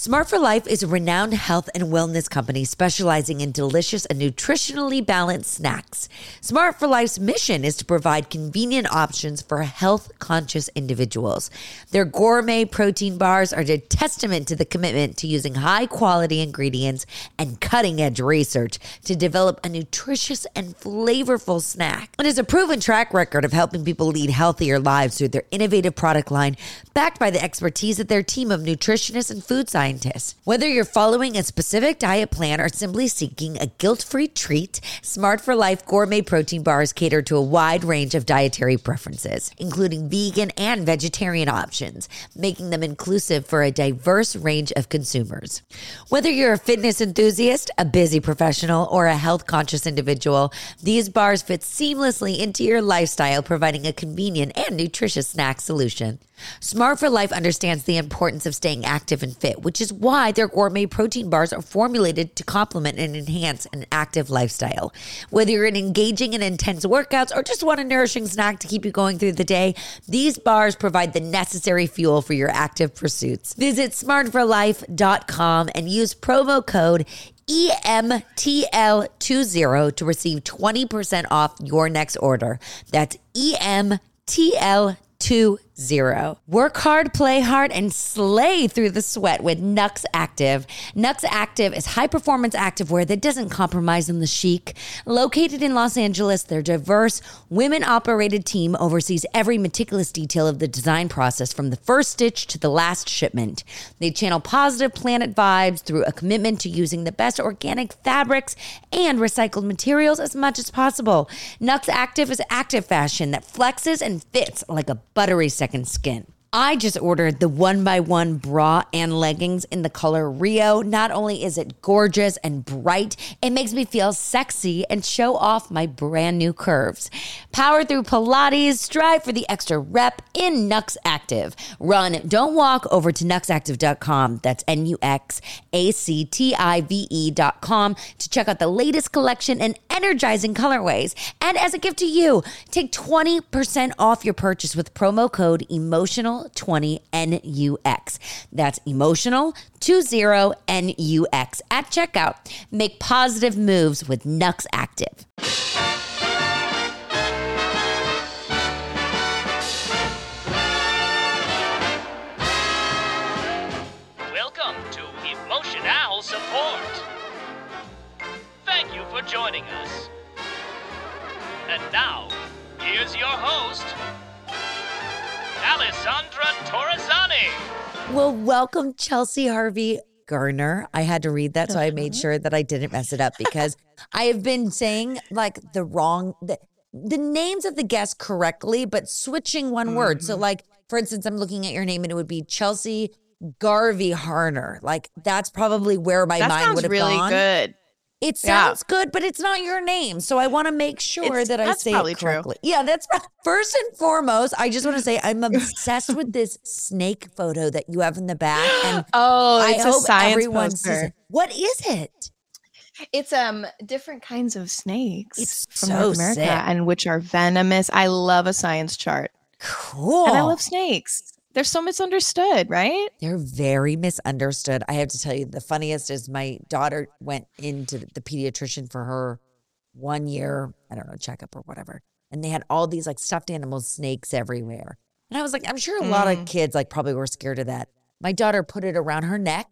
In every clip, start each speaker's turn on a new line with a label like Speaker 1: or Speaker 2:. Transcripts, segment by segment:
Speaker 1: Smart for Life is a renowned health and wellness company specializing in delicious and nutritionally balanced snacks. Smart for Life's mission is to provide convenient options for health conscious individuals. Their gourmet protein bars are a testament to the commitment to using high quality ingredients and cutting edge research to develop a nutritious and flavorful snack. It has a proven track record of helping people lead healthier lives through their innovative product line, backed by the expertise of their team of nutritionists and food scientists scientists. Whether you're following a specific diet plan or simply seeking a guilt free treat, Smart for Life gourmet protein bars cater to a wide range of dietary preferences, including vegan and vegetarian options, making them inclusive for a diverse range of consumers. Whether you're a fitness enthusiast, a busy professional, or a health conscious individual, these bars fit seamlessly into your lifestyle, providing a convenient and nutritious snack solution. Smart for Life understands the importance of staying active and fit, which is why their gourmet protein bars are formulated to complement and enhance an active lifestyle. Whether you're in engaging in intense workouts or just want a nourishing snack to keep you going through the day, these bars provide the necessary fuel for your active pursuits. Visit smartforlife.com and use promo code EMTL20 to receive 20% off your next order. That's EMTL20 zero. Work hard, play hard, and slay through the sweat with Nux Active. Nux Active is high performance activewear that doesn't compromise on the chic. Located in Los Angeles, their diverse, women operated team oversees every meticulous detail of the design process from the first stitch to the last shipment. They channel positive planet vibes through a commitment to using the best organic fabrics and recycled materials as much as possible. Nux Active is active fashion that flexes and fits like a buttery second second skin. I just ordered the one by one bra and leggings in the color Rio. Not only is it gorgeous and bright, it makes me feel sexy and show off my brand new curves. Power through Pilates, strive for the extra rep in Nux Active. Run, don't walk over to nuxactive.com. That's N U X A C T I V E.com to check out the latest collection and energizing colorways. And as a gift to you, take 20% off your purchase with promo code EMOTIONAL 20 NUX. That's emotional 20 NUX at checkout. Make positive moves with Nux Active.
Speaker 2: Welcome to Emotional Support. Thank you for joining us. And now, here's your host, Alessandra Torresani.
Speaker 1: Well, welcome, Chelsea Harvey Garner. I had to read that, so I made uh-huh. sure that I didn't mess it up because I have been saying like the wrong the, the names of the guests correctly, but switching one word. So, mm-hmm. like for instance, I'm looking at your name and it would be Chelsea Garvey Harner. Like that's probably where my
Speaker 3: that
Speaker 1: mind would have
Speaker 3: really
Speaker 1: gone.
Speaker 3: good.
Speaker 1: It
Speaker 3: Yeah.
Speaker 1: sounds good, but it's not your name. So I want to make sure
Speaker 3: It's-
Speaker 1: that I say it
Speaker 3: true.
Speaker 1: correctly. Yeah, that's first and foremost. I just want to say I'm obsessed with this snake photo that you have in the back. And
Speaker 3: Oh,
Speaker 1: I
Speaker 3: it's a
Speaker 1: hope
Speaker 3: science
Speaker 1: everyone
Speaker 3: poster.
Speaker 1: it. What is it?
Speaker 3: It's um different kinds of snakes
Speaker 1: It's
Speaker 3: from
Speaker 1: so
Speaker 3: North America
Speaker 1: sick.
Speaker 3: and which are venomous. I love a science chart.
Speaker 1: Cool.
Speaker 3: And I love snakes. They're so misunderstood, right?
Speaker 1: They're very misunderstood. I have to tell you, the funniest is my daughter went into the pediatrician for her one year, I don't know, checkup or whatever. And they had all these like stuffed animals, snakes everywhere. And I was like, I'm sure a lot of
Speaker 3: Mm.
Speaker 1: kids like probably were scared of that. My daughter put it around her neck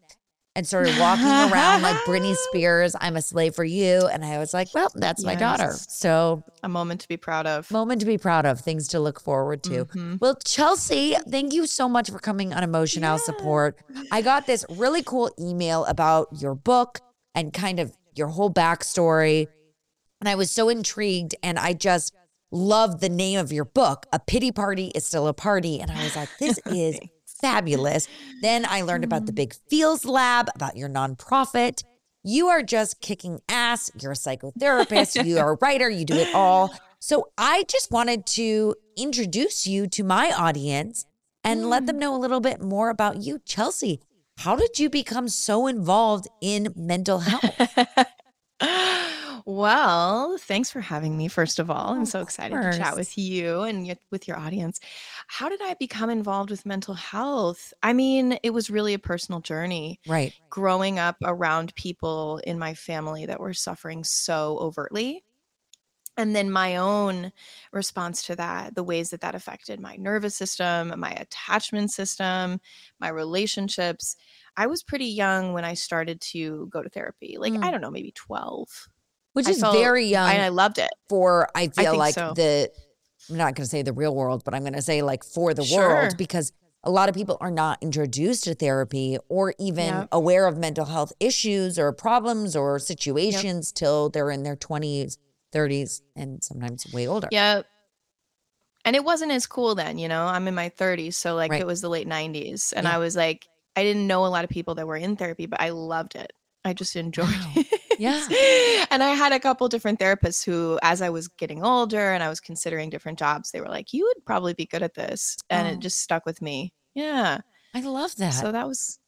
Speaker 1: and started walking around like Britney Spears, I'm a slave for you. And I was like, well, that's my daughter. So,
Speaker 3: A moment to be proud of.
Speaker 1: moment to be proud of, things to look forward to.
Speaker 3: Mhm.
Speaker 1: Well, Chelsea, thank you so much for coming on Emotional Support. I got this really cool email about your book and kind of your whole backstory. And I was so intrigued and I just loved the name of your book. A pity party is still a party. And I was like, this is fabulous. Then I learned about the Big Feels Lab, about your nonprofit. You are just kicking ass. You're a psychotherapist, you are a writer, you do it all. So I just wanted to introduce you to my audience and let them hmm. know a little bit more about you. Chelsea, how did you become so involved in mental health?
Speaker 3: well, thanks for having me, first of all. I'm
Speaker 1: Of
Speaker 3: so excited to chat with you and with your audience. How did I become involved with mental health? I mean, it was really a personal journey.
Speaker 1: Right.
Speaker 3: Growing up around people in my family that were suffering so overtly. And then my own response to that, the ways that that affected my nervous system, my attachment system, my relationships. I was pretty young when I started to go to therapy. Like,
Speaker 1: Mm.
Speaker 3: I don't know, maybe 12.
Speaker 1: Which
Speaker 3: I
Speaker 1: is
Speaker 3: felt-
Speaker 1: very young
Speaker 3: And I loved it.
Speaker 1: for I feel
Speaker 3: think
Speaker 1: like
Speaker 3: so.
Speaker 1: the I'm not going to say the real world, but I'm going to say like for the
Speaker 3: Sure.
Speaker 1: world because a lot of people are not introduced to therapy or even
Speaker 3: Yep.
Speaker 1: aware of mental health issues or problems or situations till they're in their 20s, 30s and sometimes way older.
Speaker 3: Yeah. And it wasn't as cool then, you know. I'm in my 30s, so like
Speaker 1: Right.
Speaker 3: it was the late 90s and. I was like I didn't know a lot of people that were in therapy, but I loved it. I just enjoyed
Speaker 1: Wow.
Speaker 3: it.
Speaker 1: Yeah.
Speaker 3: And I had a couple different therapists who as I was getting older and I was considering different jobs, they were like, "You would probably be good at this." And
Speaker 1: Oh.
Speaker 3: it just stuck with me. Yeah.
Speaker 1: I love that.
Speaker 3: So that was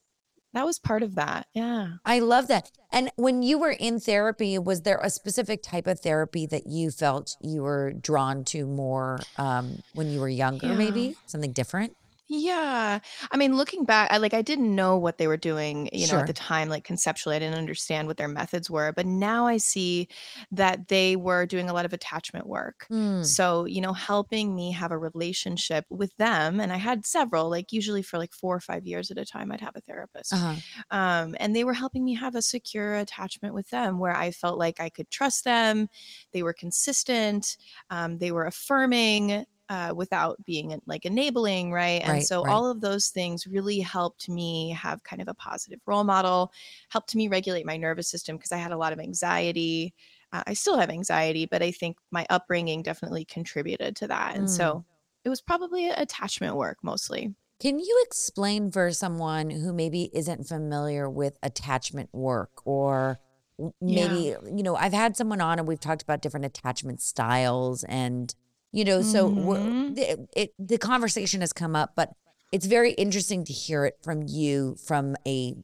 Speaker 3: that was part of that. Yeah.
Speaker 1: I love that. And when you were in therapy, was there a specific type of therapy that you felt you were drawn to more um, when you were younger,
Speaker 3: Yeah.
Speaker 1: maybe? Something different?
Speaker 3: Yeah. I mean, looking back, I like I didn't know what they were doing, you know, at the time, like conceptually, I didn't understand what their methods were. But now I see that they were doing a lot of attachment work.
Speaker 1: Mm.
Speaker 3: So, you know, helping me have a relationship with them. And I had several, like usually for like four or five years at a time, I'd have a therapist.
Speaker 1: Uh-huh.
Speaker 3: Um, and they were helping me have a secure attachment with them where I felt like I could trust them. They were consistent. Um, they were affirming uh, without being like enabling, right? And
Speaker 1: Right,
Speaker 3: so
Speaker 1: right.
Speaker 3: all of those things really helped me have kind of a positive role model, helped me regulate my nervous system because I had a lot of anxiety. Uh, I still have anxiety, but I think my upbringing definitely contributed to that. And
Speaker 1: Mm.
Speaker 3: so it was probably attachment work mostly.
Speaker 1: Can you explain for someone who maybe isn't familiar with attachment work or w-
Speaker 3: Yeah.
Speaker 1: maybe, you know, I've had someone on and we've talked about different attachment styles and, you know, so
Speaker 3: Mhm.
Speaker 1: the, it, the conversation has come up, but it's very interesting to hear it from you from a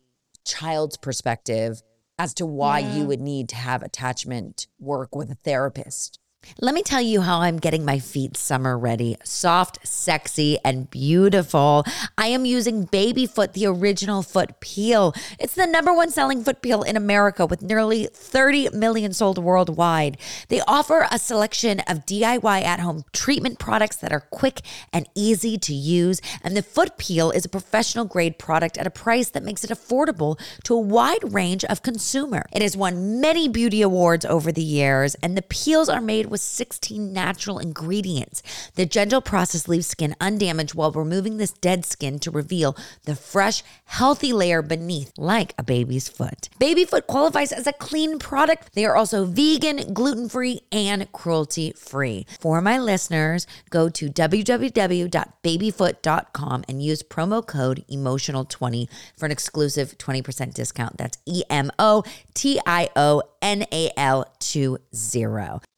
Speaker 1: child's perspective as to why
Speaker 3: Yeah.
Speaker 1: you would need to have attachment work with a therapist. Let me tell you how I'm getting my feet summer ready. Soft, sexy, and beautiful. I am using Baby Foot, the original foot peel. It's the number one selling foot peel in America with nearly 30 million sold worldwide. They offer a selection of DIY at home treatment products that are quick and easy to use. And the foot peel is a professional grade product at a price that makes it affordable to a wide range of consumer. It has won many beauty awards over the years, and the peels are made with 16 natural ingredients. The gentle process leaves skin undamaged while removing this dead skin to reveal the fresh, healthy layer beneath, like a baby's foot. Baby foot qualifies as a clean product. They are also vegan, gluten free, and cruelty free. For my listeners, go to www.babyfoot.com and use promo code emotional20 for an exclusive 20% discount. That's E M O T I O N A L 20.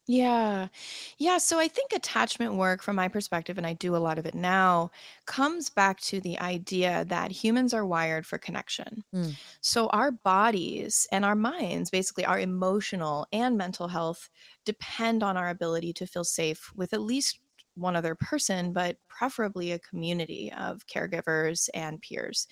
Speaker 3: Yeah. Yeah. So I think attachment work, from my perspective, and I do a lot of it now, comes back to the idea that humans are wired for connection.
Speaker 1: Mm.
Speaker 3: So our bodies and our minds, basically our emotional and mental health, depend on our ability to feel safe with at least one other person, but preferably a community of caregivers and peers.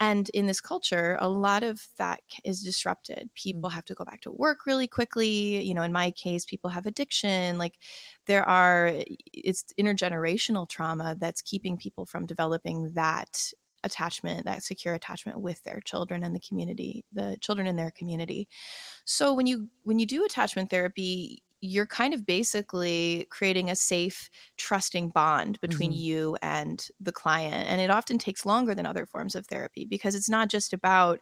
Speaker 3: And in this culture, a lot of that is disrupted. People mm. have to go back to work really quickly. You know, in my case, people have addiction. Like there are, eh, it's intergenerational trauma that's keeping people from developing that attachment, that secure attachment with their children and the community, the children in their community. So when you when you do attachment therapy, you're kind of basically creating a safe, trusting bond between
Speaker 1: Mhm.
Speaker 3: you and the client. And it often takes longer than other forms of therapy because it's not just about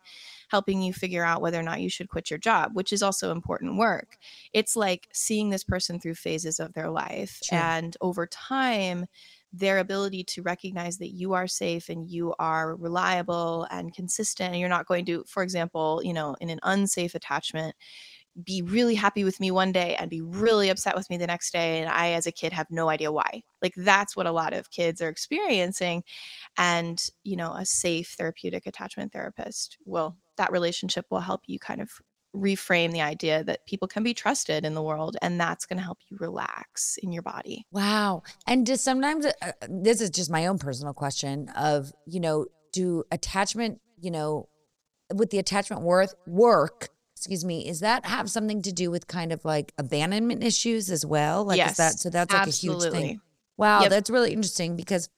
Speaker 3: helping you figure out whether or not you should quit your job, which is also important work. It's like seeing this person through phases of their life.
Speaker 1: Sure.
Speaker 3: And over time, their ability to recognize that you are safe and you are reliable and consistent and you're not going to for example you know in an unsafe attachment be really happy with me one day and be really upset with me the next day and i as a kid have no idea why like that's what a lot of kids are experiencing and you know a safe therapeutic attachment therapist will that relationship will help you kind of reframe the idea that people can be trusted in the world and that's going to help you relax in your body.
Speaker 1: Wow. And just sometimes uh, uh, this is just my own personal question of, you know, do attachment, you know, with the attachment worth work, excuse me, is that have something to do with kind of like abandonment issues as well? Like
Speaker 3: yes,
Speaker 1: is that so that's like
Speaker 3: absolutely.
Speaker 1: a huge thing. Wow,
Speaker 3: Yep.
Speaker 1: that's really interesting because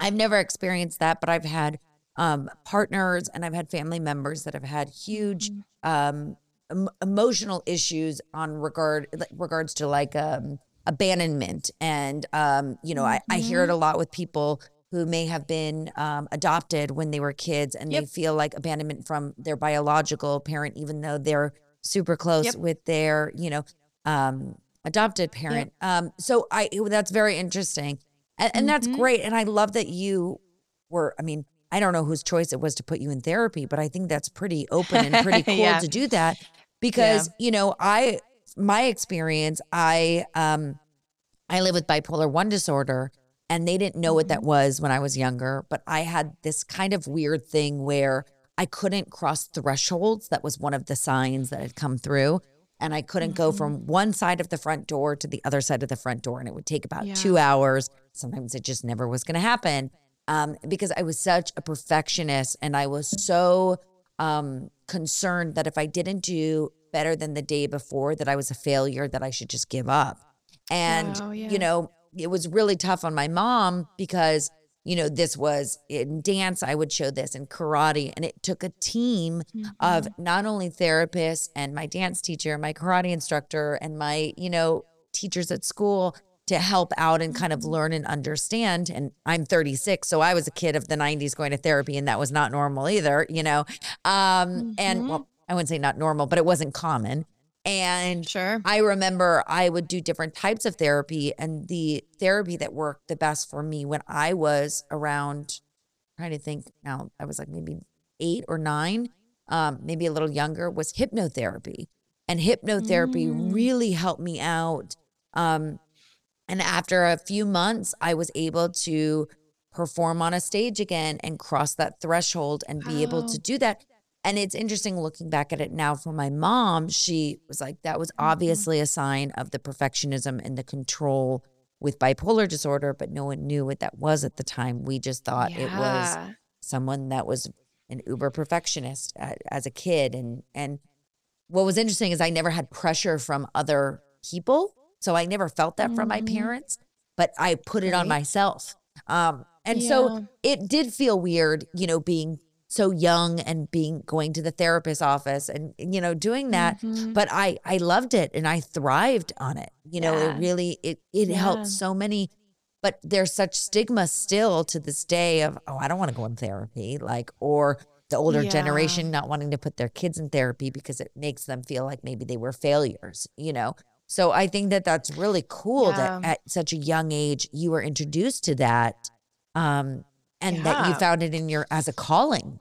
Speaker 1: I've never experienced that, but I've had um, partners and I've had family members that have had huge
Speaker 3: Mm-hmm.
Speaker 1: um, em- emotional issues on regard regards to like um, abandonment, and um, you know, I, I hear
Speaker 3: Mm-hmm.
Speaker 1: it a lot with people who may have been um, adopted when they were kids, and they feel like abandonment from their biological parent, even though they're super close
Speaker 3: Yep.
Speaker 1: with their, you know, um, adopted parent. Um, so I that's very interesting, and, and that's
Speaker 3: Mhm.
Speaker 1: great, and I love that you were. I mean. I don't know whose choice it was to put you in therapy, but I think that's pretty open and pretty cool
Speaker 3: Yeah.
Speaker 1: to do that because you know I my experience I um I live with bipolar 1 disorder and they didn't know what that was when I was younger but I had this kind of weird thing where I couldn't cross thresholds that was one of the signs that had come through and I couldn't go from one side of the front door to the other side of the front door and it would take about
Speaker 3: Yeah.
Speaker 1: 2 hours sometimes it just never was going to happen um because I was such a perfectionist and I was so um concerned that if I didn't do better than the day before that I was a failure that I should just give up. And
Speaker 3: Wow, yeah.
Speaker 1: you know, it was really tough on my mom because you know, this was in dance I would show this in karate and it took a team of
Speaker 3: Mm-hmm.
Speaker 1: not only therapists and my dance teacher, my karate instructor and my, you know, teachers at school to help out and kind of
Speaker 3: Mm-hmm.
Speaker 1: learn and understand. And I'm 36, so I was a kid of the 90s going to therapy, and that was not normal either, you know. Um, and
Speaker 3: Mhm.
Speaker 1: well, I wouldn't say not normal, but it wasn't common. And
Speaker 3: Sure.
Speaker 1: I remember I would do different types of therapy, and the therapy that worked the best for me when I was around, trying to think now, I was like maybe eight or nine, um, maybe a little younger, was hypnotherapy. And hypnotherapy
Speaker 3: Mm.
Speaker 1: really helped me out. Um, and after a few months, I was able to perform on a stage again and cross that threshold and be able to do that. And it's interesting looking back at it now for my mom. She was like, that was
Speaker 3: Mm-hmm.
Speaker 1: obviously a sign of the perfectionism and the control with bipolar disorder, but no one knew what that was at the time. We just thought it was someone that was an uber perfectionist as a kid and and what was interesting is I never had pressure from other people so I never felt that from my
Speaker 3: Mhm.
Speaker 1: parents but I put it on myself um and so it did feel weird you know being so young and being going to the therapist office and you know doing that
Speaker 3: Mhm.
Speaker 1: but I I loved it and I thrived on it. You know,
Speaker 3: Yeah.
Speaker 1: it really it it
Speaker 3: Yeah.
Speaker 1: helped so many but there's such stigma still to this day of oh I don't want to go in therapy like or the older
Speaker 3: Yeah.
Speaker 1: generation not wanting to put their kids in therapy because it makes them feel like maybe they were failures, you know. So I think that that's really cool that at such a young age you were introduced to that um and that you found it in your as a calling.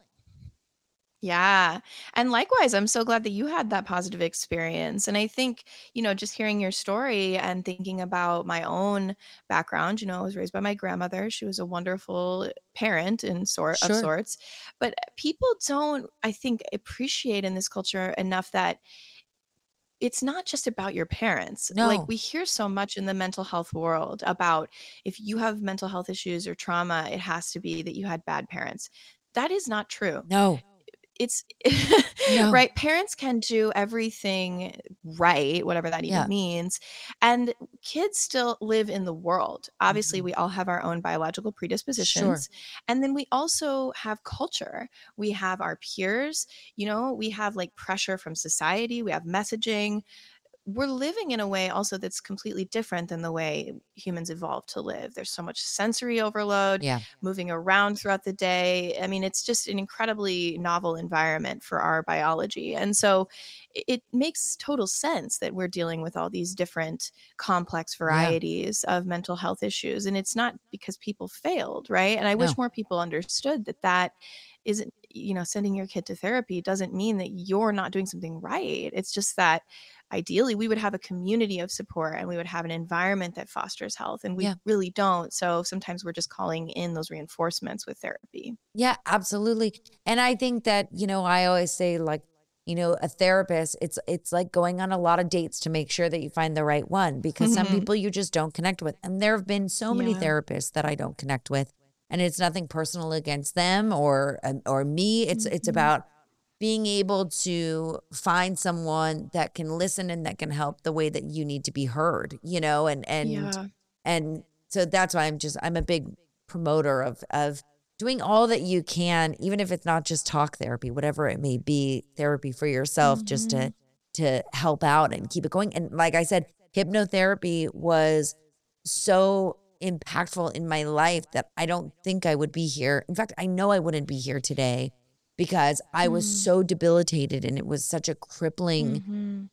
Speaker 3: Yeah. And likewise, I'm so glad that you had that positive experience. And I think, you know, just hearing your story and thinking about my own background, you know, I was raised by my grandmother. She was a wonderful parent in sort
Speaker 1: Sure.
Speaker 3: of sorts. But people don't, I think, appreciate in this culture enough that it's not just about your parents.
Speaker 1: No.
Speaker 3: Like we hear so much in the mental health world about if you have mental health issues or trauma, it has to be that you had bad parents. That is not true
Speaker 1: No.
Speaker 3: It's
Speaker 1: No.
Speaker 3: right parents can do everything right whatever that even
Speaker 1: Yeah.
Speaker 3: means and kids still live in the world obviously
Speaker 1: Mhm.
Speaker 3: we all have our own biological predispositions and then we also have culture we have our peers you know we have like pressure from society we have messaging we're living in a way also that's completely different than the way humans evolved to live there's so much sensory overload
Speaker 1: Yeah.
Speaker 3: moving around throughout the day. I mean, it's just an incredibly novel environment for our biology. And so it, makes total sense that we're dealing with all these different complex varieties of mental health issues. And it's not because people failed, right? And I wish
Speaker 1: No.
Speaker 3: more people understood that that isn't, you know, sending your kid to therapy doesn't mean that you're not doing something right. It's just that ideally we would have a community of support and we would have an environment that fosters health and we
Speaker 1: Yeah.
Speaker 3: really don't so sometimes we're just calling in those reinforcements with therapy
Speaker 1: Yeah, absolutely. And I think that, you know, I always say like you know, a therapist, it's it's like going on a lot of dates to make sure that you find the right one because some
Speaker 3: Mhm.
Speaker 1: people you just don't connect with. And there have been so many therapists that I don't connect with. And it's nothing personal against them or um, or me. It's it's
Speaker 3: Mhm.
Speaker 1: about being able to find someone that can listen and that can help the way that you need to be heard, you know, and and
Speaker 3: yeah.
Speaker 1: and so that's why I'm just I'm a big promoter of of doing all that you can, even if it's not just talk therapy, whatever it may be, therapy for yourself, just to mm-hmm. to help out and keep it going. And like I said, hypnotherapy was so impactful in my life that I don't think I would be here. In fact, I know I wouldn't be here today because I was
Speaker 3: Mm.
Speaker 1: so debilitated and it was such a crippling
Speaker 3: Mhm.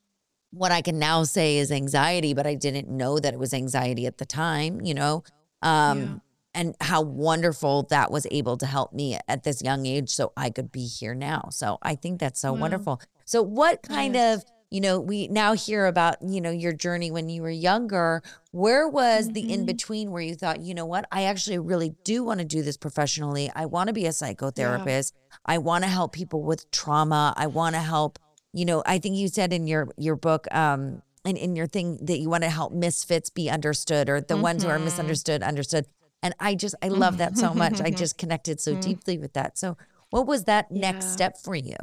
Speaker 1: what I can now say is anxiety, but I didn't know that it was anxiety at the time, you know? Um,
Speaker 3: Yeah.
Speaker 1: and how wonderful that was able to help me at this young age so I could be here now. So I think that's so
Speaker 3: Wow.
Speaker 1: wonderful. So what kind of, you know, we now hear about, you know, your journey when you were younger. Where was the in between where you thought, you know what, I actually really do want to do this professionally. I want to be a psychotherapist. I want to help people with trauma. I want to help you know i think you said in your your book um and in your thing that you want to help misfits be understood or the ones who are
Speaker 3: Mhm.
Speaker 1: misunderstood understood and i just i love that so much i just connected so
Speaker 3: Mhm.
Speaker 1: deeply with that so what was that next step for you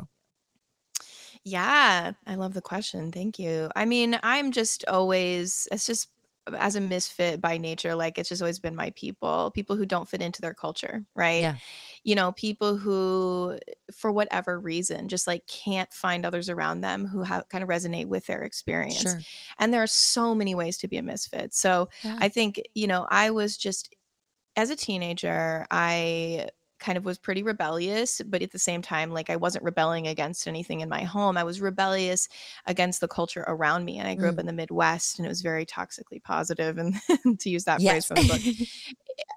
Speaker 3: Yeah, I love the question. Thank you. I mean, I'm just always, it's just as a misfit by nature, like it's just always been my people, people who don't fit into their culture, right?
Speaker 1: Yeah.
Speaker 3: You know, people who, for whatever reason, just like can't find others around them who have kind of resonate with their experience.
Speaker 1: sure
Speaker 3: And there are so many ways to be a misfit. So
Speaker 1: Yeah.
Speaker 3: I think, you know, I was just, as a teenager, I kind of was pretty rebellious, but at the same time, like I wasn't rebelling against anything in my home. I was rebellious against the culture around me. And I grew up
Speaker 1: Mm.
Speaker 3: in the Midwest and it was very toxically positive, and to use that
Speaker 1: yes
Speaker 3: phrase from the book.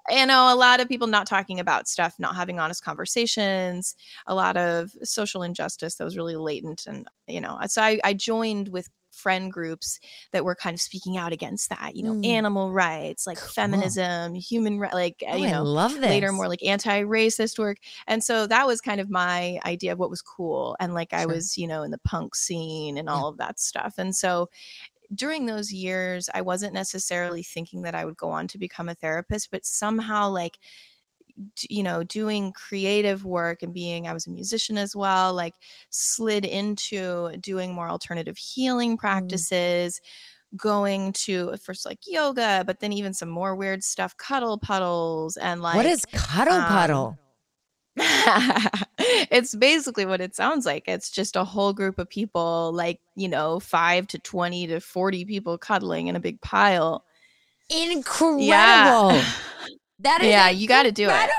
Speaker 3: you know, a lot of people not talking about stuff, not having honest conversations, a lot of social injustice that was really latent. And, you know, so I, I joined with friend groups that were kind of speaking out against that, you know,
Speaker 1: Mm.
Speaker 3: animal rights, like
Speaker 1: Cool.
Speaker 3: feminism, human, ri- like, uh,
Speaker 1: oh,
Speaker 3: you
Speaker 1: i
Speaker 3: know,
Speaker 1: love this
Speaker 3: later more like anti-racist work and so that was kind of my idea of what was cool and like i was you know in the punk scene and
Speaker 1: Yeah.
Speaker 3: all of that stuff and so during those years i wasn't necessarily thinking that i would go on to become a therapist but somehow like you know doing creative work and being i was a musician as well like slid into doing more alternative healing practices going to first like yoga but then even some more weird stuff cuddle puddles and like
Speaker 1: what is cuddle
Speaker 3: um,
Speaker 1: puddle
Speaker 3: it's basically what it sounds like. It's just a whole group of people, like, you know, five to 20 to 40 people cuddling in a big pile.
Speaker 1: incredible
Speaker 3: Yeah.
Speaker 1: that is
Speaker 3: Yeah, you gotta do it.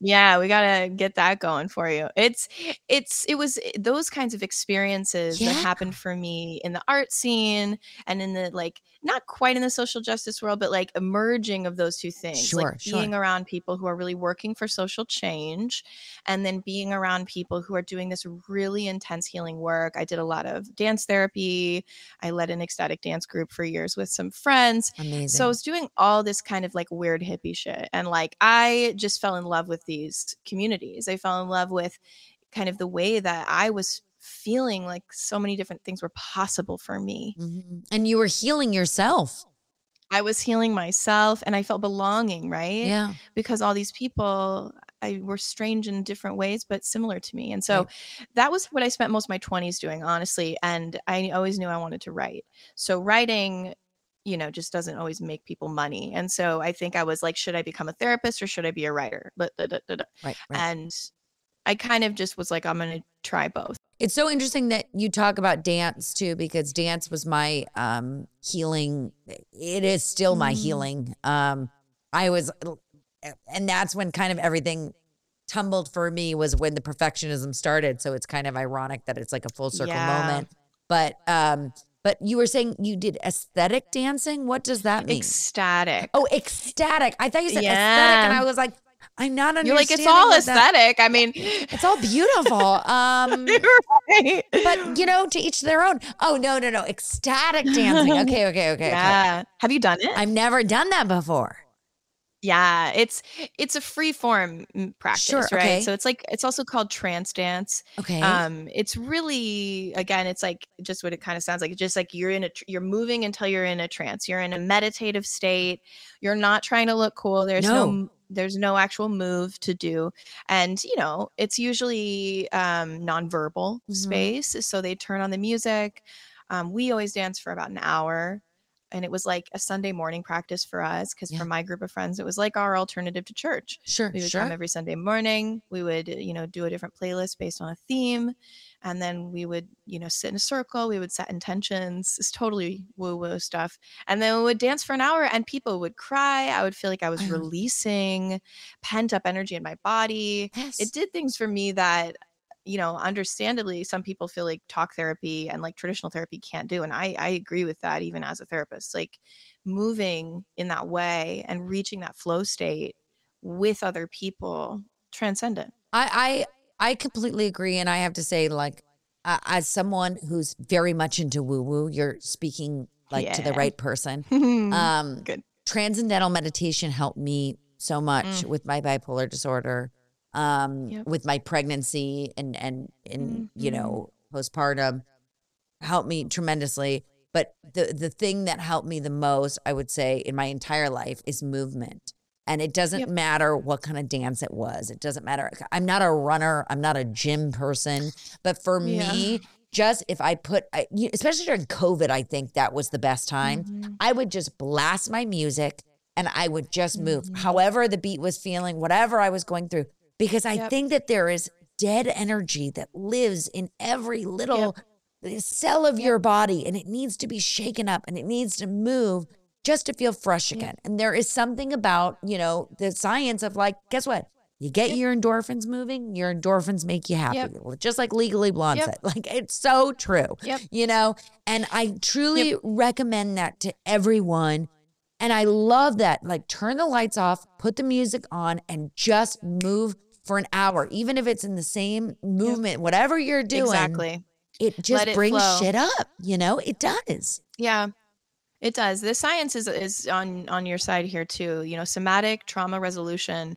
Speaker 3: Yeah, we gotta get that going for you. It's it's it was eh, those kinds of experiences
Speaker 1: Yeah.
Speaker 3: that happened for me in the art scene and in the like not quite in the social justice world, but like emerging of those two things.
Speaker 1: Sure,
Speaker 3: like
Speaker 1: sure.
Speaker 3: being around people who are really working for social change and then being around people who are doing this really intense healing work. I did a lot of dance therapy. I led an ecstatic dance group for years with some friends.
Speaker 1: amazing
Speaker 3: So I was doing all this kind of like weird hippie shit. And like I just fell in love with these communities. I fell in love with kind of the way that I was feeling like so many different things were possible for me.
Speaker 1: Mhm. and you were healing yourself
Speaker 3: I was healing myself and I felt belonging, right?
Speaker 1: yeah
Speaker 3: Because all these people I were strange in different ways, but similar to me. And so that was what I spent most of my 20s doing, honestly. And I always knew I wanted to write. So writing, you know, just doesn't always make people money. And so I think I was like, should I become a therapist or should I be a writer?
Speaker 1: Right right
Speaker 3: and I kind of just was like, I'm going to try both.
Speaker 1: It's so interesting that you talk about dance too, because dance was my um healing. It is still my
Speaker 3: Mm.
Speaker 1: healing. Um, I was, and that's when kind of everything tumbled for me was when the perfectionism started. So it's kind of ironic that it's like a full circle
Speaker 3: Yeah.
Speaker 1: moment. But um, but you were saying you did aesthetic dancing. What does that mean?
Speaker 3: Ecstatic.
Speaker 1: oh, ecstatic. I thought you said aesthetic, and I was like, I'm not understanding.
Speaker 3: You're like, it's all
Speaker 1: what that-
Speaker 3: aesthetic. I mean,
Speaker 1: It's all beautiful. Um,
Speaker 3: right.
Speaker 1: but you know, to each their own. Oh no, no, no! Ecstatic dancing. Okay, okay, okay. okay.
Speaker 3: yeah. Have you done it?
Speaker 1: I've never done that before.
Speaker 3: Yeah, it's it's a free form mm, practice,
Speaker 1: Sure,
Speaker 3: right?
Speaker 1: okay.
Speaker 3: So it's like it's also called trance dance.
Speaker 1: Okay.
Speaker 3: Um, it's really again, it's like just what it kind of sounds like. It's just like you're in a you're moving until you're in a trance. You're in a meditative state. You're not trying to look cool. There's no,
Speaker 1: No.
Speaker 3: There's no actual move to do, and you know it's usually um, nonverbal
Speaker 1: Mhm.
Speaker 3: space. So they turn on the music. Um, we always dance for about an hour. And it was like a Sunday morning practice for us because
Speaker 1: Yeah.
Speaker 3: for my group of friends, it was like our alternative to church
Speaker 1: sure,
Speaker 3: we would
Speaker 1: sure.
Speaker 3: come every sunday morning we would you know do a different playlist based on a theme and then we would you know sit in a circle we would set intentions it's totally woo woo stuff and then we would dance for an hour and people would cry i would feel like i was releasing pent up energy in my body
Speaker 1: yes.
Speaker 3: it did things for me that you know understandably some people feel like talk therapy and like traditional therapy can't do and i i agree with that even as a therapist like moving in that way and reaching that flow state with other people transcendent
Speaker 1: I, I I completely agree, and I have to say, like, uh, as someone who's very much into woo woo, you're speaking like to the right person.
Speaker 3: um
Speaker 1: Um,
Speaker 3: Good.
Speaker 1: Transcendental meditation helped me so much
Speaker 3: Mm.
Speaker 1: with my bipolar disorder, um,
Speaker 3: Yep.
Speaker 1: with my pregnancy and and and you
Speaker 3: Mhm.
Speaker 1: know postpartum, helped me tremendously. But the the thing that helped me the most, I would say, in my entire life is movement. And it doesn't
Speaker 3: Yep.
Speaker 1: matter what kind of dance it was. It doesn't matter. I'm not a runner. I'm not a gym person. But for
Speaker 3: Yeah.
Speaker 1: me, just if I put, especially during COVID, I think that was the best time.
Speaker 3: Mhm.
Speaker 1: I would just blast my music and I would just move,
Speaker 3: Mhm.
Speaker 1: however the beat was feeling, whatever I was going through, because I
Speaker 3: Yep.
Speaker 1: think that there is dead energy that lives in every little eh, cell of your body and it needs to be shaken up and it needs to move just to feel fresh
Speaker 3: Yep.
Speaker 1: again. And there is something about, you know, the science of like, guess what? You get
Speaker 3: Yep.
Speaker 1: your endorphins moving, your endorphins make you happy.
Speaker 3: Yep.
Speaker 1: Just like Legally Blonde
Speaker 3: Yep.
Speaker 1: said. Like it's so true.
Speaker 3: Yep.
Speaker 1: You know, and I truly recommend that to everyone. And I love that. Like turn the lights off, put the music on, and just move for an hour. Even if it's in the same movement, whatever you're doing,
Speaker 3: exactly
Speaker 1: it just
Speaker 3: it
Speaker 1: brings
Speaker 3: flow.
Speaker 1: shit up. You know, it does.
Speaker 3: Yeah. It does. The science is is on on your side here too. You know, somatic trauma resolution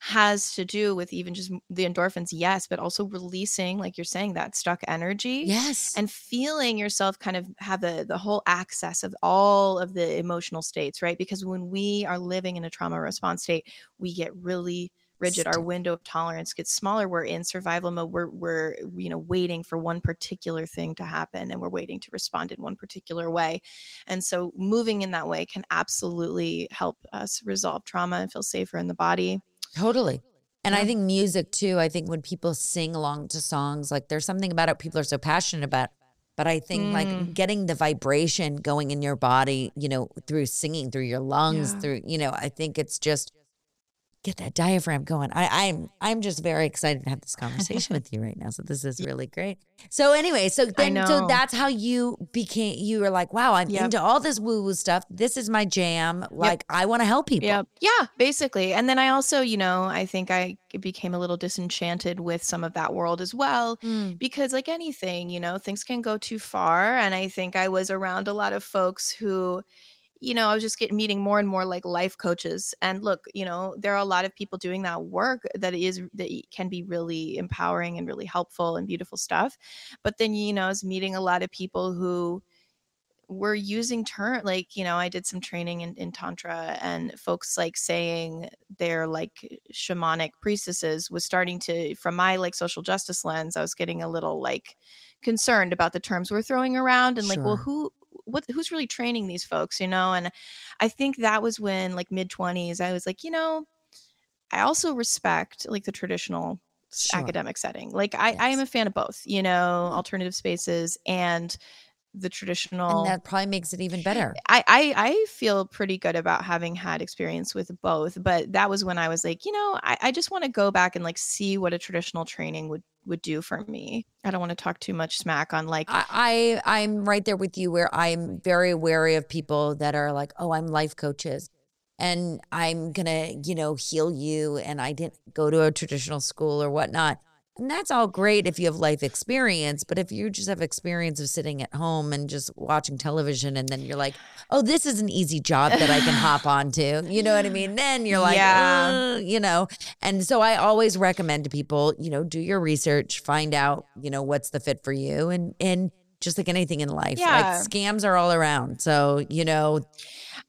Speaker 3: has to do with even just the endorphins, yes, but also releasing, like you're saying, that stuck energy.
Speaker 1: Yes.
Speaker 3: And feeling yourself kind of have the the whole access of all of the emotional states, right? Because when we are living in a trauma response state, we get really rigid. Our window of tolerance gets smaller. We're in survival mode. We're we're you know waiting for one particular thing to happen, and we're waiting to respond in one particular way. And so, moving in that way can absolutely help us resolve trauma and feel safer in the body.
Speaker 1: Totally. And I think music too. I think when people sing along to songs, like there's something about it people are so passionate about. But I think like
Speaker 3: Mm.
Speaker 1: getting the vibration going in your body, you know, through singing, through your lungs,
Speaker 3: Yeah.
Speaker 1: through, you know, I think it's just get that diaphragm going. I, I'm I'm just very excited to have this conversation with you right now. So this is really great. So anyway, so then so that's how you became you were like, wow, I'm
Speaker 3: Yep.
Speaker 1: into all this woo-woo stuff. This is my jam. Like I want to help people.
Speaker 3: Yeah. Yeah, basically. And then I also, you know, I think I became a little disenchanted with some of that world as well
Speaker 1: Mm.
Speaker 3: because like anything, you know, things can go too far and I think I was around a lot of folks who you know, I was just getting meeting more and more like life coaches. And look, you know, there are a lot of people doing that work that is that can be really empowering and really helpful and beautiful stuff. But then, you know, I was meeting a lot of people who were using term like you know i did some training in, in tantra and folks like saying they're like shamanic priestesses was starting to from my like social justice lens i was getting a little like concerned about the terms we're throwing around and like well who what who's really training these folks you know and i think that was when like mid 20s i was like you know i also respect like the traditional
Speaker 1: Sure.
Speaker 3: academic setting like i i am a fan of both you know mm-hmm. alternative spaces and the traditional
Speaker 1: And that probably makes it even better.
Speaker 3: I, I I feel pretty good about having had experience with both, but that was when I was like, you know, I, I just want to go back and like see what a traditional training would would do for me. I don't want to talk too much smack on like
Speaker 1: I, I I'm right there with you where I'm very wary of people that are like, oh, I'm life coaches and I'm gonna, you know, heal you and I didn't go to a traditional school or whatnot. And that's all great if you have life experience, but if you just have experience of sitting at home and just watching television and then you're like, "Oh, this is an easy job that I can hop onto." You know what I mean? Then you're like,
Speaker 3: Yeah.
Speaker 1: "Uh," you know. And so I always recommend to people, you know, do your research, find out, you know, what's the fit for you and and just like anything in life,
Speaker 3: Yeah.
Speaker 1: like scams are all around. So, you know,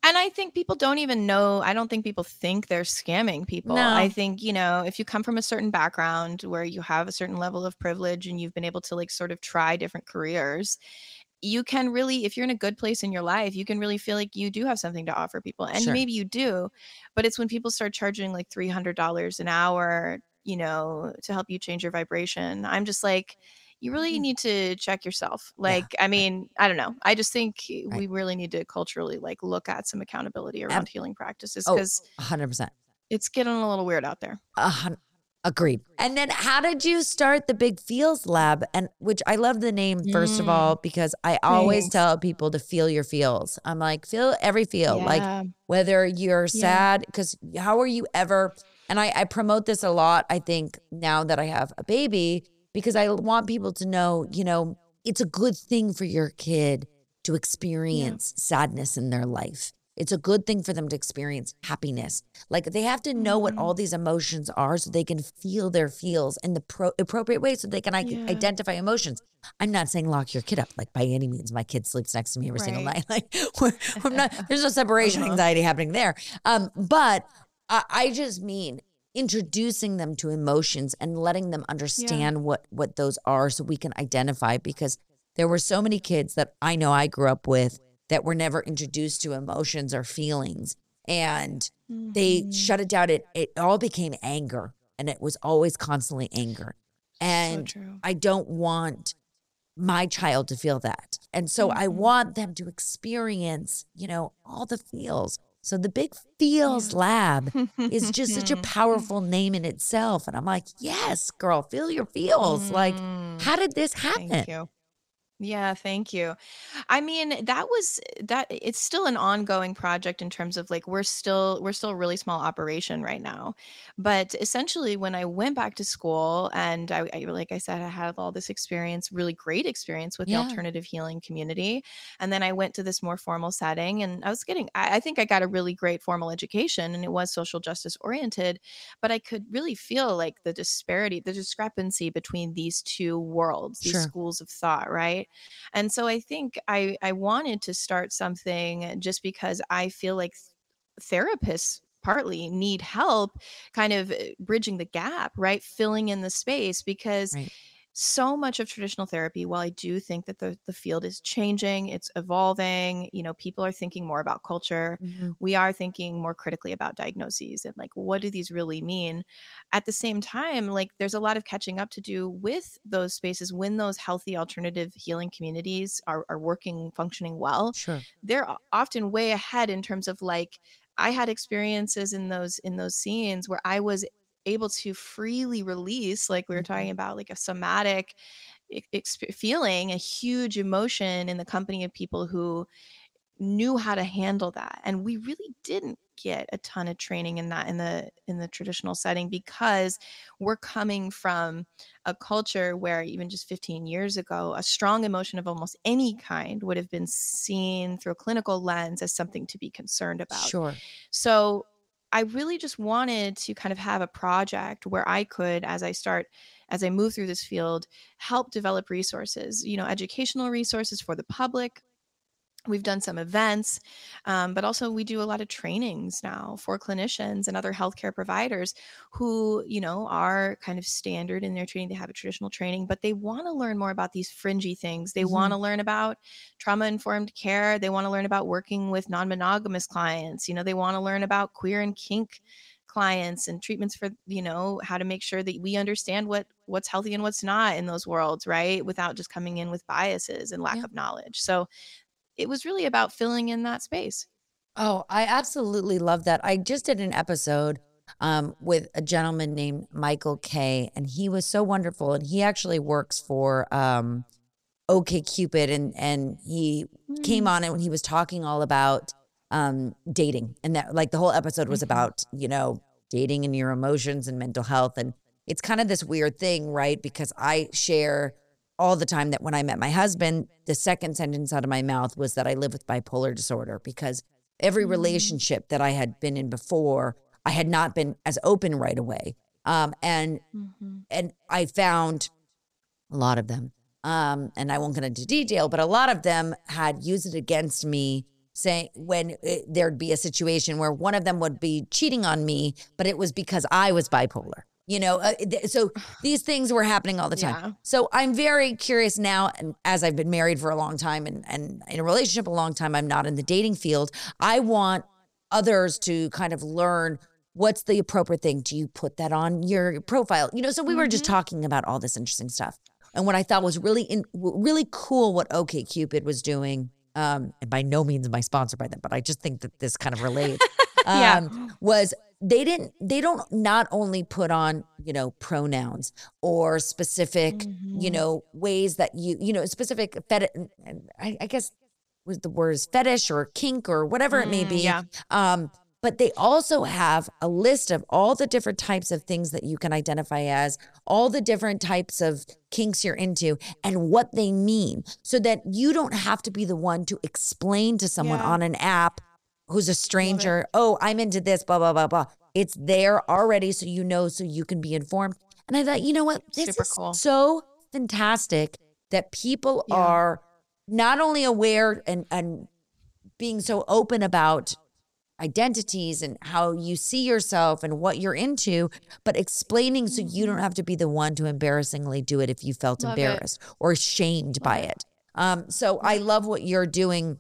Speaker 3: And I think people don't even know. I don't think people think they're scamming people.
Speaker 1: No.
Speaker 3: I think, you know, if you come from a certain background where you have a certain level of privilege and you've been able to like sort of try different careers, you can really, if you're in a good place in your life, you can really feel like you do have something to offer people. And
Speaker 1: Sure.
Speaker 3: maybe you do. But it's when people start charging like $300 an hour, you know, to help you change your vibration. I'm just like, you really
Speaker 1: Mhm.
Speaker 3: need to check yourself.
Speaker 1: Yeah,
Speaker 3: Like, I mean, I don't know. I just think
Speaker 1: Right.
Speaker 3: we really need to culturally like look at some accountability around healing practices
Speaker 1: Oh.
Speaker 3: because
Speaker 1: 100%.
Speaker 3: it's getting a little weird out there.
Speaker 1: Hun- Agreed. And then how did you start the Big Feels Lab? And which I love the name, first of
Speaker 3: Mm.
Speaker 1: all, because I always
Speaker 3: Thanks.
Speaker 1: tell people to feel your feels. I'm like, feel every feel. Like whether you're
Speaker 3: Yeah.
Speaker 1: sad, because how are you ever? And I, I promote this a lot, I think, now that I have a baby, because I want people to know, you know, it's a good thing for your kid to experience sadness in their life. It's a good thing for them to experience happiness. Like they have to know what
Speaker 3: Mhm.
Speaker 1: all these emotions are so they can feel their feels in the pro- appropriate way so they can
Speaker 3: Yeah.
Speaker 1: identify emotions. I'm not saying lock your kid up, like by any means. My kid sleeps next to me every single night. Like we're, I'm not, there's no separation
Speaker 3: Uh-huh.
Speaker 1: anxiety happening there. Um, but I, I just mean introducing them to emotions and letting them understand what what those are so we can identify because there were so many kids that I know I grew up with that were never introduced to emotions or feelings and they
Speaker 3: Mhm.
Speaker 1: shut it down it it all became anger and it was always constantly anger and
Speaker 3: so.
Speaker 1: I don't want my child to feel that. And so I
Speaker 3: Mhm.
Speaker 1: want them to experience, you know, all the feels. So the Big Feels Lab is just such a powerful name in itself. And I'm like, yes, girl, feel your feels. Like,
Speaker 3: Mm.
Speaker 1: how did this happen?
Speaker 3: Yeah, thank you. I mean, that was that it's still an ongoing project in terms of like we're still we're still a really small operation right now. But essentially when I went back to school and I, I like I said I had all this experience, really great experience with
Speaker 1: Yeah.
Speaker 3: the alternative healing community. And then I went to this more formal setting and I was getting I, I think I got a really great formal education and it was social justice oriented, but I could really feel like the disparity, the discrepancy between these two worlds, these
Speaker 1: Sure.
Speaker 3: schools of thought, right? And so I think I I wanted to start something just because I feel like therapists partly need help kind of uh, bridging the gap, right? Filling in the space because
Speaker 1: Right.
Speaker 3: So much of traditional therapy, while I do think that the, the field is changing, it's evolving, you know, people are thinking more about culture.
Speaker 1: Mhm.
Speaker 3: We are thinking more critically about diagnoses and like, what do these really mean? At the same time, like, there's a lot of catching up to do with those spaces when those healthy alternative healing communities are, are working, functioning well
Speaker 1: Sure.
Speaker 3: they're often way ahead in terms of like i had experiences in those in those scenes where i was able to freely release like we were
Speaker 1: Mhm.
Speaker 3: talking about like a somatic feeling a huge emotion in the company of people who knew how to handle that and we really didn't get a ton of training in that in the in the traditional setting because we're coming from a culture where even just 15 years ago a strong emotion of almost any kind would have been seen through a clinical lens as something to be concerned about
Speaker 1: Sure.
Speaker 3: so I really just wanted to kind of have a project where I could, as I start, as I move through this field, help develop resources, you know, educational resources for the public. We've done some events, um, but also we do a lot of trainings now for clinicians and other healthcare providers who, you know, are kind of standard in their training. They have a traditional training, but they want to learn more about these fringy things. They
Speaker 1: Mhm.
Speaker 3: want to learn about trauma informed care. They want to learn about working with non monogamous clients. You know, they want to learn about queer and kink clients and treatments for you know how to make sure that we understand what what's healthy and what's not in those worlds right without just coming in with biases and lack
Speaker 1: Yeah.
Speaker 3: of knowledge so it was really about filling in that space
Speaker 1: Oh, I absolutely love that. I just did an episode um, with a gentleman named Michael Kay, and he was so wonderful. And he actually works for um, OK Cupid, and and he came on it when he was talking all about um, dating, and that like the whole episode was
Speaker 3: Mhm.
Speaker 1: about you know dating and your emotions and mental health, and it's kind of this weird thing, right? Because I share all the time that when I met my husband, the second sentence out of my mouth was that I live with bipolar disorder because every
Speaker 3: Mm.
Speaker 1: relationship that I had been in before, I had not been as open right away. Um, and
Speaker 3: Mhm.
Speaker 1: and I found a lot of them. Um, and I won't get into detail, but a lot of them had used it against me, saying when it, there'd be a situation where one of them would be cheating on me, but it was because I was bipolar. You know, uh, th- so these things were happening all the time.
Speaker 3: Yeah.
Speaker 1: So I'm very curious now, and as I've been married for a long time and, and in a relationship a long time, I'm not in the dating field. I want others to kind of learn what's the appropriate thing. Do you put that on your profile? You know, so we were just talking about all this interesting stuff. And what I thought was really in, really cool what OK Cupid was doing. Um, and by no means am I sponsored by them, but I just think that this kind of relates.
Speaker 3: Yeah.
Speaker 1: um, was they didn't they don't not only put on you know pronouns or specific you
Speaker 3: Mhm.
Speaker 1: know ways that you you know specific fetish I, I guess was the word is fetish or kink or whatever it may
Speaker 3: Mm,
Speaker 1: be
Speaker 3: yeah.
Speaker 1: um but they also have a list of all the different types of things that you can identify as all the different types of kinks you're into and what they mean so that you don't have to be the one to explain to someone
Speaker 3: Yeah.
Speaker 1: on an app who's a stranger, oh, I'm into this, blah, blah, blah, blah. It's there already, so you know, so you can be informed. And I thought, you know what? This
Speaker 3: Super
Speaker 1: is
Speaker 3: cool.
Speaker 1: so fantastic that people
Speaker 3: Yeah.
Speaker 1: are not only aware and, and being so open about identities and how you see yourself and what you're into, but explaining so you don't have to be the one to embarrassingly do it if you felt
Speaker 3: Mm-hmm. Love it.
Speaker 1: embarrassed or shamed by
Speaker 3: Love
Speaker 1: it. Um, so I love what you're doing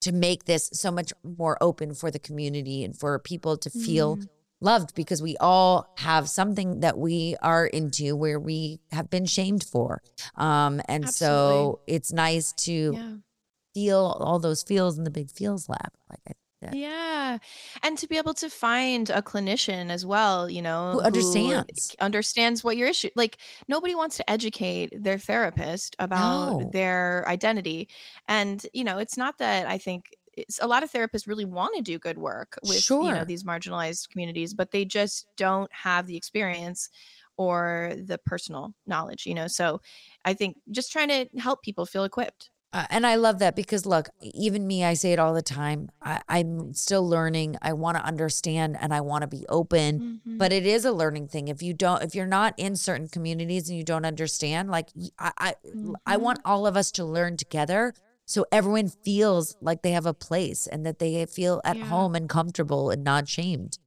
Speaker 1: to make this so much more open for the community and for people to feel
Speaker 3: Mm.
Speaker 1: loved because we all have something that we are into where we have been shamed for. Um, and so it's nice to
Speaker 3: Yeah.
Speaker 1: feel all those feels in the big feels lab. Like I said.
Speaker 3: Yeah. And to be able to find a clinician as well, you know, who
Speaker 1: understands.
Speaker 3: understands what your issue like nobody wants to educate their therapist about
Speaker 1: No.
Speaker 3: their identity. And you know, it's not that I think it's, a lot of therapists really want to do good work with you know these marginalized communities, but they just don't have the experience or the personal knowledge, you know. So I think just trying to help people feel equipped.
Speaker 1: Uh, and I love that because look, even me, I say it all the time. I, I'm still learning. I want to understand and I want to be open.
Speaker 3: Mhm.
Speaker 1: But it is a learning thing. If you don't, if you're not in certain communities and you don't understand, like I, I, I
Speaker 3: Mhm.
Speaker 1: want all of us to learn together, so everyone feels like they have a place and that they feel at
Speaker 3: Yeah.
Speaker 1: home and comfortable and not shamed.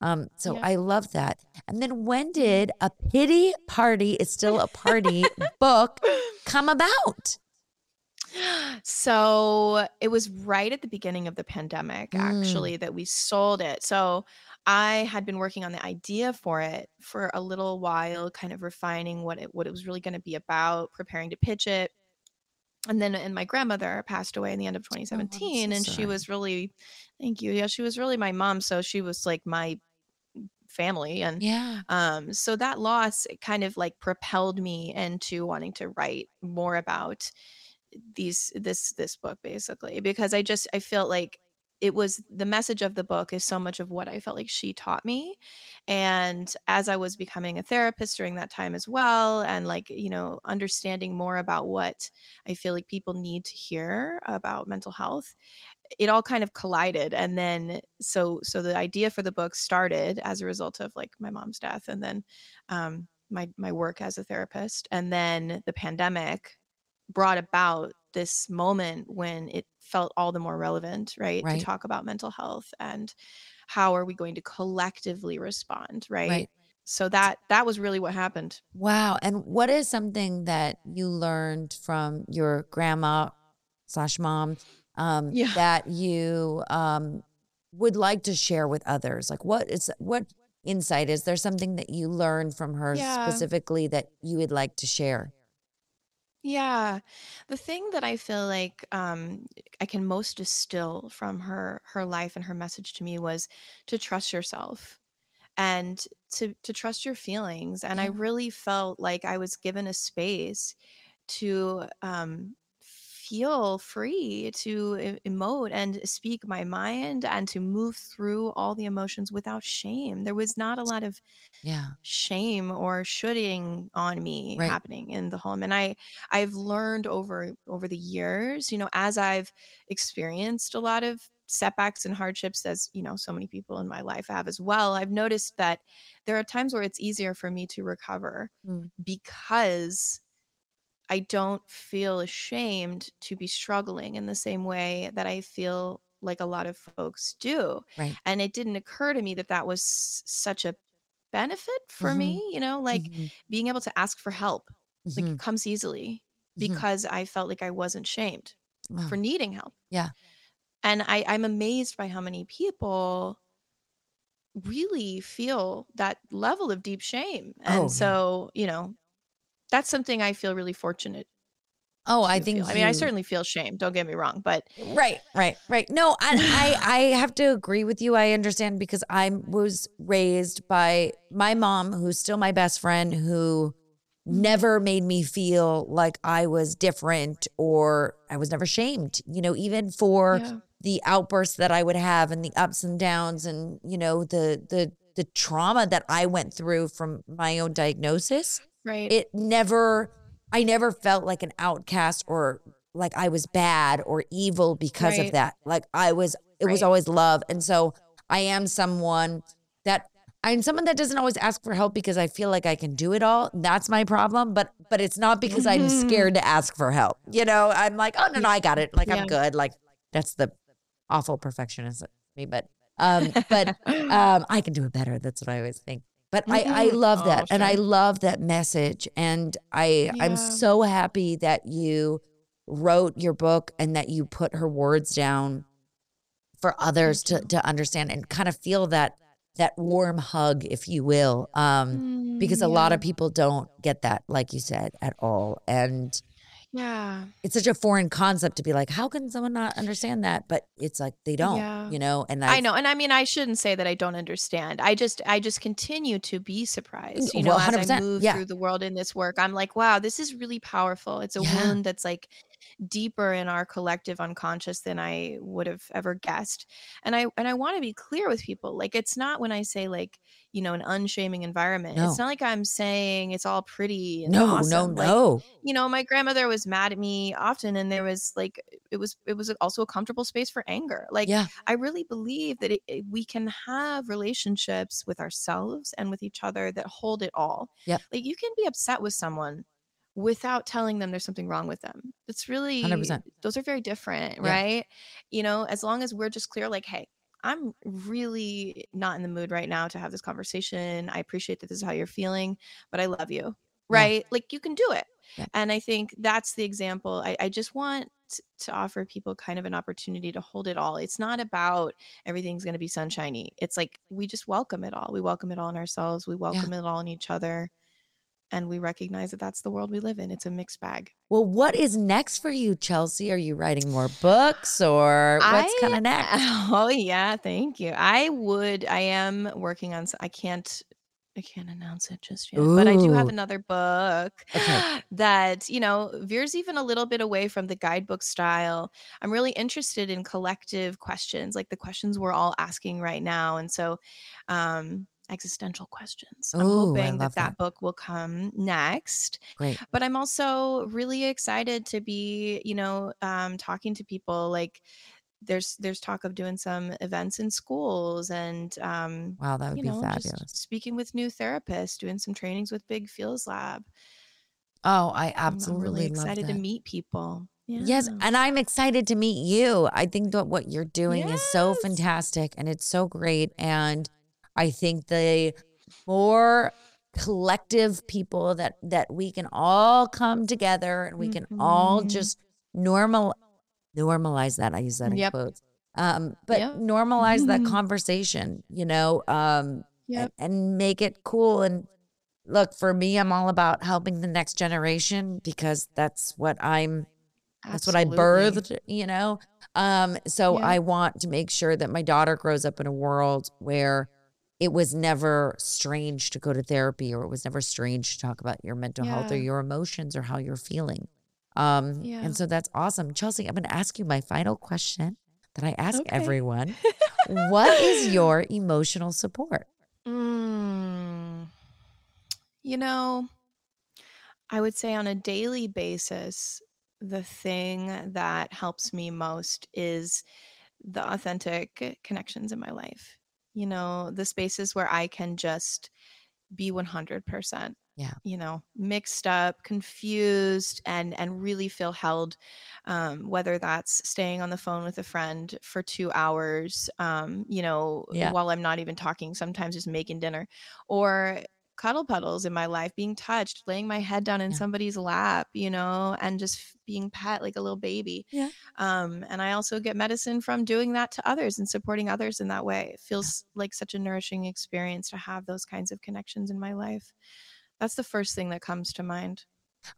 Speaker 1: Um, so
Speaker 3: Yeah.
Speaker 1: I love that. And then when did a pity party is still a party book come about?
Speaker 3: So it was right at the beginning of the pandemic,
Speaker 1: Mm.
Speaker 3: actually, that we sold it. So I had been working on the idea for it for a little while, kind of refining what it what it was really going to be about, preparing to pitch it. And then and my grandmother passed away in the end of 2017
Speaker 1: so
Speaker 3: and she was really thank you. Yeah, she was really my mom, so she was like my family and
Speaker 1: Yeah.
Speaker 3: um so that loss kind of like propelled me into wanting to write more about these this this book basically because i just i felt like it was the message of the book is so much of what i felt like she taught me and as i was becoming a therapist during that time as well and like you know understanding more about what i feel like people need to hear about mental health it all kind of collided and then so so the idea for the book started as a result of like my mom's death and then um my my work as a therapist and then the pandemic brought about this moment when it felt all the more relevant right,
Speaker 1: Right.
Speaker 3: to talk about mental health and how are we going to collectively respond right?
Speaker 1: Right.
Speaker 3: so that that was really what happened
Speaker 1: Wow. And what is something that you learned from your grandma slash mom um,
Speaker 3: Yeah.
Speaker 1: that you um, would like to share with others? Like, what is what insight is there? Something that you learned from her
Speaker 3: Yeah.
Speaker 1: specifically that you would like to share?
Speaker 3: Yeah. The thing that I feel like um I can most distill from her her life and her message to me was to trust yourself and to to trust your feelings and I really felt like I was given a space to um feel free to emote and speak my mind and to move through all the emotions without shame. There was not a lot of
Speaker 1: Yeah.
Speaker 3: shame or shooting on me
Speaker 1: Right.
Speaker 3: happening in the home and i i've learned over over the years you know as i've experienced a lot of setbacks and hardships as you know so many people in my life have as well i've noticed that there are times where it's easier for me to recover
Speaker 1: Mm.
Speaker 3: because i don't feel ashamed to be struggling in the same way that i feel like a lot of folks do
Speaker 1: Right.
Speaker 3: and it didn't occur to me that that was such a benefit for
Speaker 1: Mhm.
Speaker 3: me you know like
Speaker 1: Mhm.
Speaker 3: being able to ask for help like
Speaker 1: Mhm.
Speaker 3: it comes easily
Speaker 1: Mhm.
Speaker 3: because i felt like i wasn't shamed
Speaker 1: Wow.
Speaker 3: for needing help
Speaker 1: Yeah.
Speaker 3: and i i'm amazed by how many people really feel that level of deep shame and
Speaker 1: Oh,
Speaker 3: so you know that's something i feel really fortunate
Speaker 1: Oh, I think
Speaker 3: feel. i mean i certainly feel shame don't get me wrong but
Speaker 1: Right, right, right. No, I, I, I have to agree with you. I understand because I was raised by my mom, who's still my best friend, who never made me feel like I was different or I was never shamed. You know, even for
Speaker 3: Yeah.
Speaker 1: the outbursts that I would have and the ups and downs, and you know the the the trauma that I went through from my own diagnosis
Speaker 3: right.
Speaker 1: It never i never felt like an outcast or like i was bad or evil because of that. Like i was it was always love. And so i am someone that i'm someone that doesn't always ask for help because i feel like i can do it all. That's my problem but but it's not because i'm scared to ask for help. You know i'm like oh no no i got it. Like
Speaker 3: Yeah.
Speaker 1: i'm good. Like that's the awful perfectionist me but um but um i can do it better. That's what i always think but I, I
Speaker 3: Mhm.
Speaker 1: love
Speaker 3: Oh,
Speaker 1: that and i love that message and i i'm so happy that you wrote your book and that you put her words down for others to to understand and kind of feel that that warm hug if you will um because a
Speaker 3: Mm,
Speaker 1: lot of people don't get that like you said at all and
Speaker 3: yeah
Speaker 1: it's such a foreign concept to be like how can someone not understand that but it's like they don't
Speaker 3: Yeah.
Speaker 1: you know and
Speaker 3: I know, and I mean, I shouldn't say that I don't understand. I just, I just continue to be surprised. You
Speaker 1: Well,
Speaker 3: know, as I move
Speaker 1: yeah.
Speaker 3: through the world in this work, I'm like, wow, this is really powerful. It's a
Speaker 1: Yeah.
Speaker 3: wound that's like deeper in our collective unconscious than I would have ever guessed. And I, and I want to be clear with people. Like, it's not when I say like, you know, an unshaming environment.
Speaker 1: No.
Speaker 3: It's not like I'm saying it's all pretty.
Speaker 1: No no.
Speaker 3: Like,
Speaker 1: no
Speaker 3: you know my grandmother was mad at me often and there was like it was it was also a comfortable space for anger like
Speaker 1: yeah
Speaker 3: i really believe that it, it- we can have relationships with ourselves and with each other that hold it all
Speaker 1: Yeah.
Speaker 3: like you can be upset with someone without telling them there's something wrong with them it's really
Speaker 1: 100%.
Speaker 3: those are very different
Speaker 1: Yeah.
Speaker 3: right you know as long as we're just clear like hey I'm really not in the mood right now to have this conversation. I appreciate that this is how you're feeling, but I love you. Right? Like you can do it.
Speaker 1: Yeah.
Speaker 3: And I think that's the example. I, I just want to offer people kind of an opportunity to hold it all. It's not about everything's going to be sunshiny. It's like we just welcome it all. We welcome it all in ourselves. We welcome it all in each other. And we recognize that that's the world we live in. It's a mixed bag.
Speaker 1: well what is next for you chelsea are you writing more books or what's of next
Speaker 3: Oh yeah, thank you. I would. I am working on. I can't. I can't announce it just yet, but I do have another book
Speaker 1: Okay.
Speaker 3: that you know veers even a little bit away from the guidebook style. I'm really interested in collective questions, like the questions we're all asking right now, and so um, existential questions. I'm
Speaker 1: Ooh,
Speaker 3: hoping that that
Speaker 1: that.
Speaker 3: book will come next
Speaker 1: great
Speaker 3: but i'm also really excited to be you know um, talking to people like there's there's talk of doing some events in schools and um,
Speaker 1: wow that would
Speaker 3: you
Speaker 1: be
Speaker 3: know
Speaker 1: fabulous
Speaker 3: speaking with new therapists doing some trainings with big feels lab
Speaker 1: oh i absolutely
Speaker 3: i'm really excited to meet people
Speaker 1: Yes, and I'm excited to meet you. I think that what you're doing is so fantastic and it's so great. And I think the more collective people that that we can all come together and we can all
Speaker 3: Mhm.
Speaker 1: just normal normalize that. I use that in
Speaker 3: Yep.
Speaker 1: quotes. Um, but
Speaker 3: Yep.
Speaker 1: normalize that conversation, you know, um,
Speaker 3: Yep.
Speaker 1: and, and make it cool. And look, for me, I'm all about helping the next generation because that's what I'm that's what I birthed, you know? Um, so
Speaker 3: Yeah.
Speaker 1: I want to make sure that my daughter grows up in a world where it was never strange to go to therapy or it was never strange to talk about your mental health or your emotions or how you're feeling. Um,
Speaker 3: Yeah.
Speaker 1: And so that's awesome. Chelsea, I'm going to ask you my final question that I ask
Speaker 3: Okay.
Speaker 1: everyone. what is your emotional support?
Speaker 3: Mm, you know, I would say on a daily basis, the thing that helps me most is the authentic connections in my life. You know, the spaces where I can just be 100%.
Speaker 1: Yeah.
Speaker 3: You know, mixed up, confused and and really feel held um whether that's staying on the phone with a friend for 2 hours um you know
Speaker 1: Yeah.
Speaker 3: while I'm not even talking, sometimes just making dinner or cuddle puddles in my life, being touched, laying my head down in
Speaker 1: Yeah.
Speaker 3: somebody's lap, you know, and just being pet like a little baby.
Speaker 1: Yeah.
Speaker 3: Um, and I also get medicine from doing that to others and supporting others in that way. It feels like such a nourishing experience to have those kinds of connections in my life. That's the first thing that comes to mind.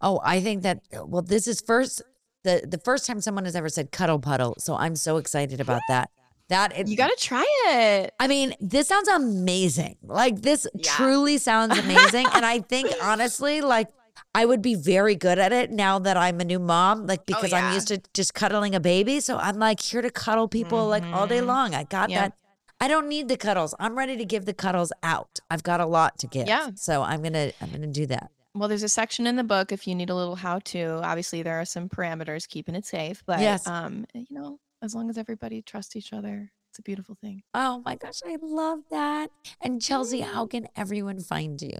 Speaker 1: Oh, I think that well, this is first the the first time someone has ever said cuddle puddle. So I'm so excited about that. That it,
Speaker 3: You got to try it.
Speaker 1: I mean, this sounds amazing. Like this
Speaker 3: Yeah.
Speaker 1: truly sounds amazing. and I think honestly, like I would be very good at it now that I'm a new mom, like because I'm
Speaker 3: Oh,
Speaker 1: used to just cuddling a baby. So I'm like here to cuddle people like all day
Speaker 3: Mhm.
Speaker 1: long. I got
Speaker 3: Yeah.
Speaker 1: that. I don't need the cuddles. I'm ready to give the cuddles out. I've got a lot to give.
Speaker 3: Yeah.
Speaker 1: So I'm gonna I'm gonna do that.
Speaker 3: Well, there's a section in the book if you need a little how to. Obviously, there are some parameters keeping it safe, but
Speaker 1: Yes.
Speaker 3: um, you know, as long as everybody trusts each other, it's a beautiful thing.
Speaker 1: Oh my gosh, I love that. And Chelsea, how can everyone find you?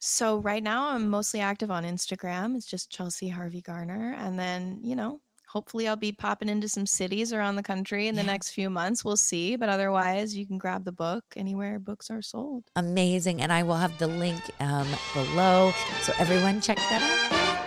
Speaker 3: So right now I'm mostly active on Instagram. It's just Chelsea Harvey Garner. And then, you know, hopefully I'll be popping into some cities around the country in the
Speaker 1: Yeah.
Speaker 3: next few months. We'll see. But otherwise, you can grab the book anywhere books are sold.
Speaker 1: Amazing. And I will have the link um, below. So everyone check that out.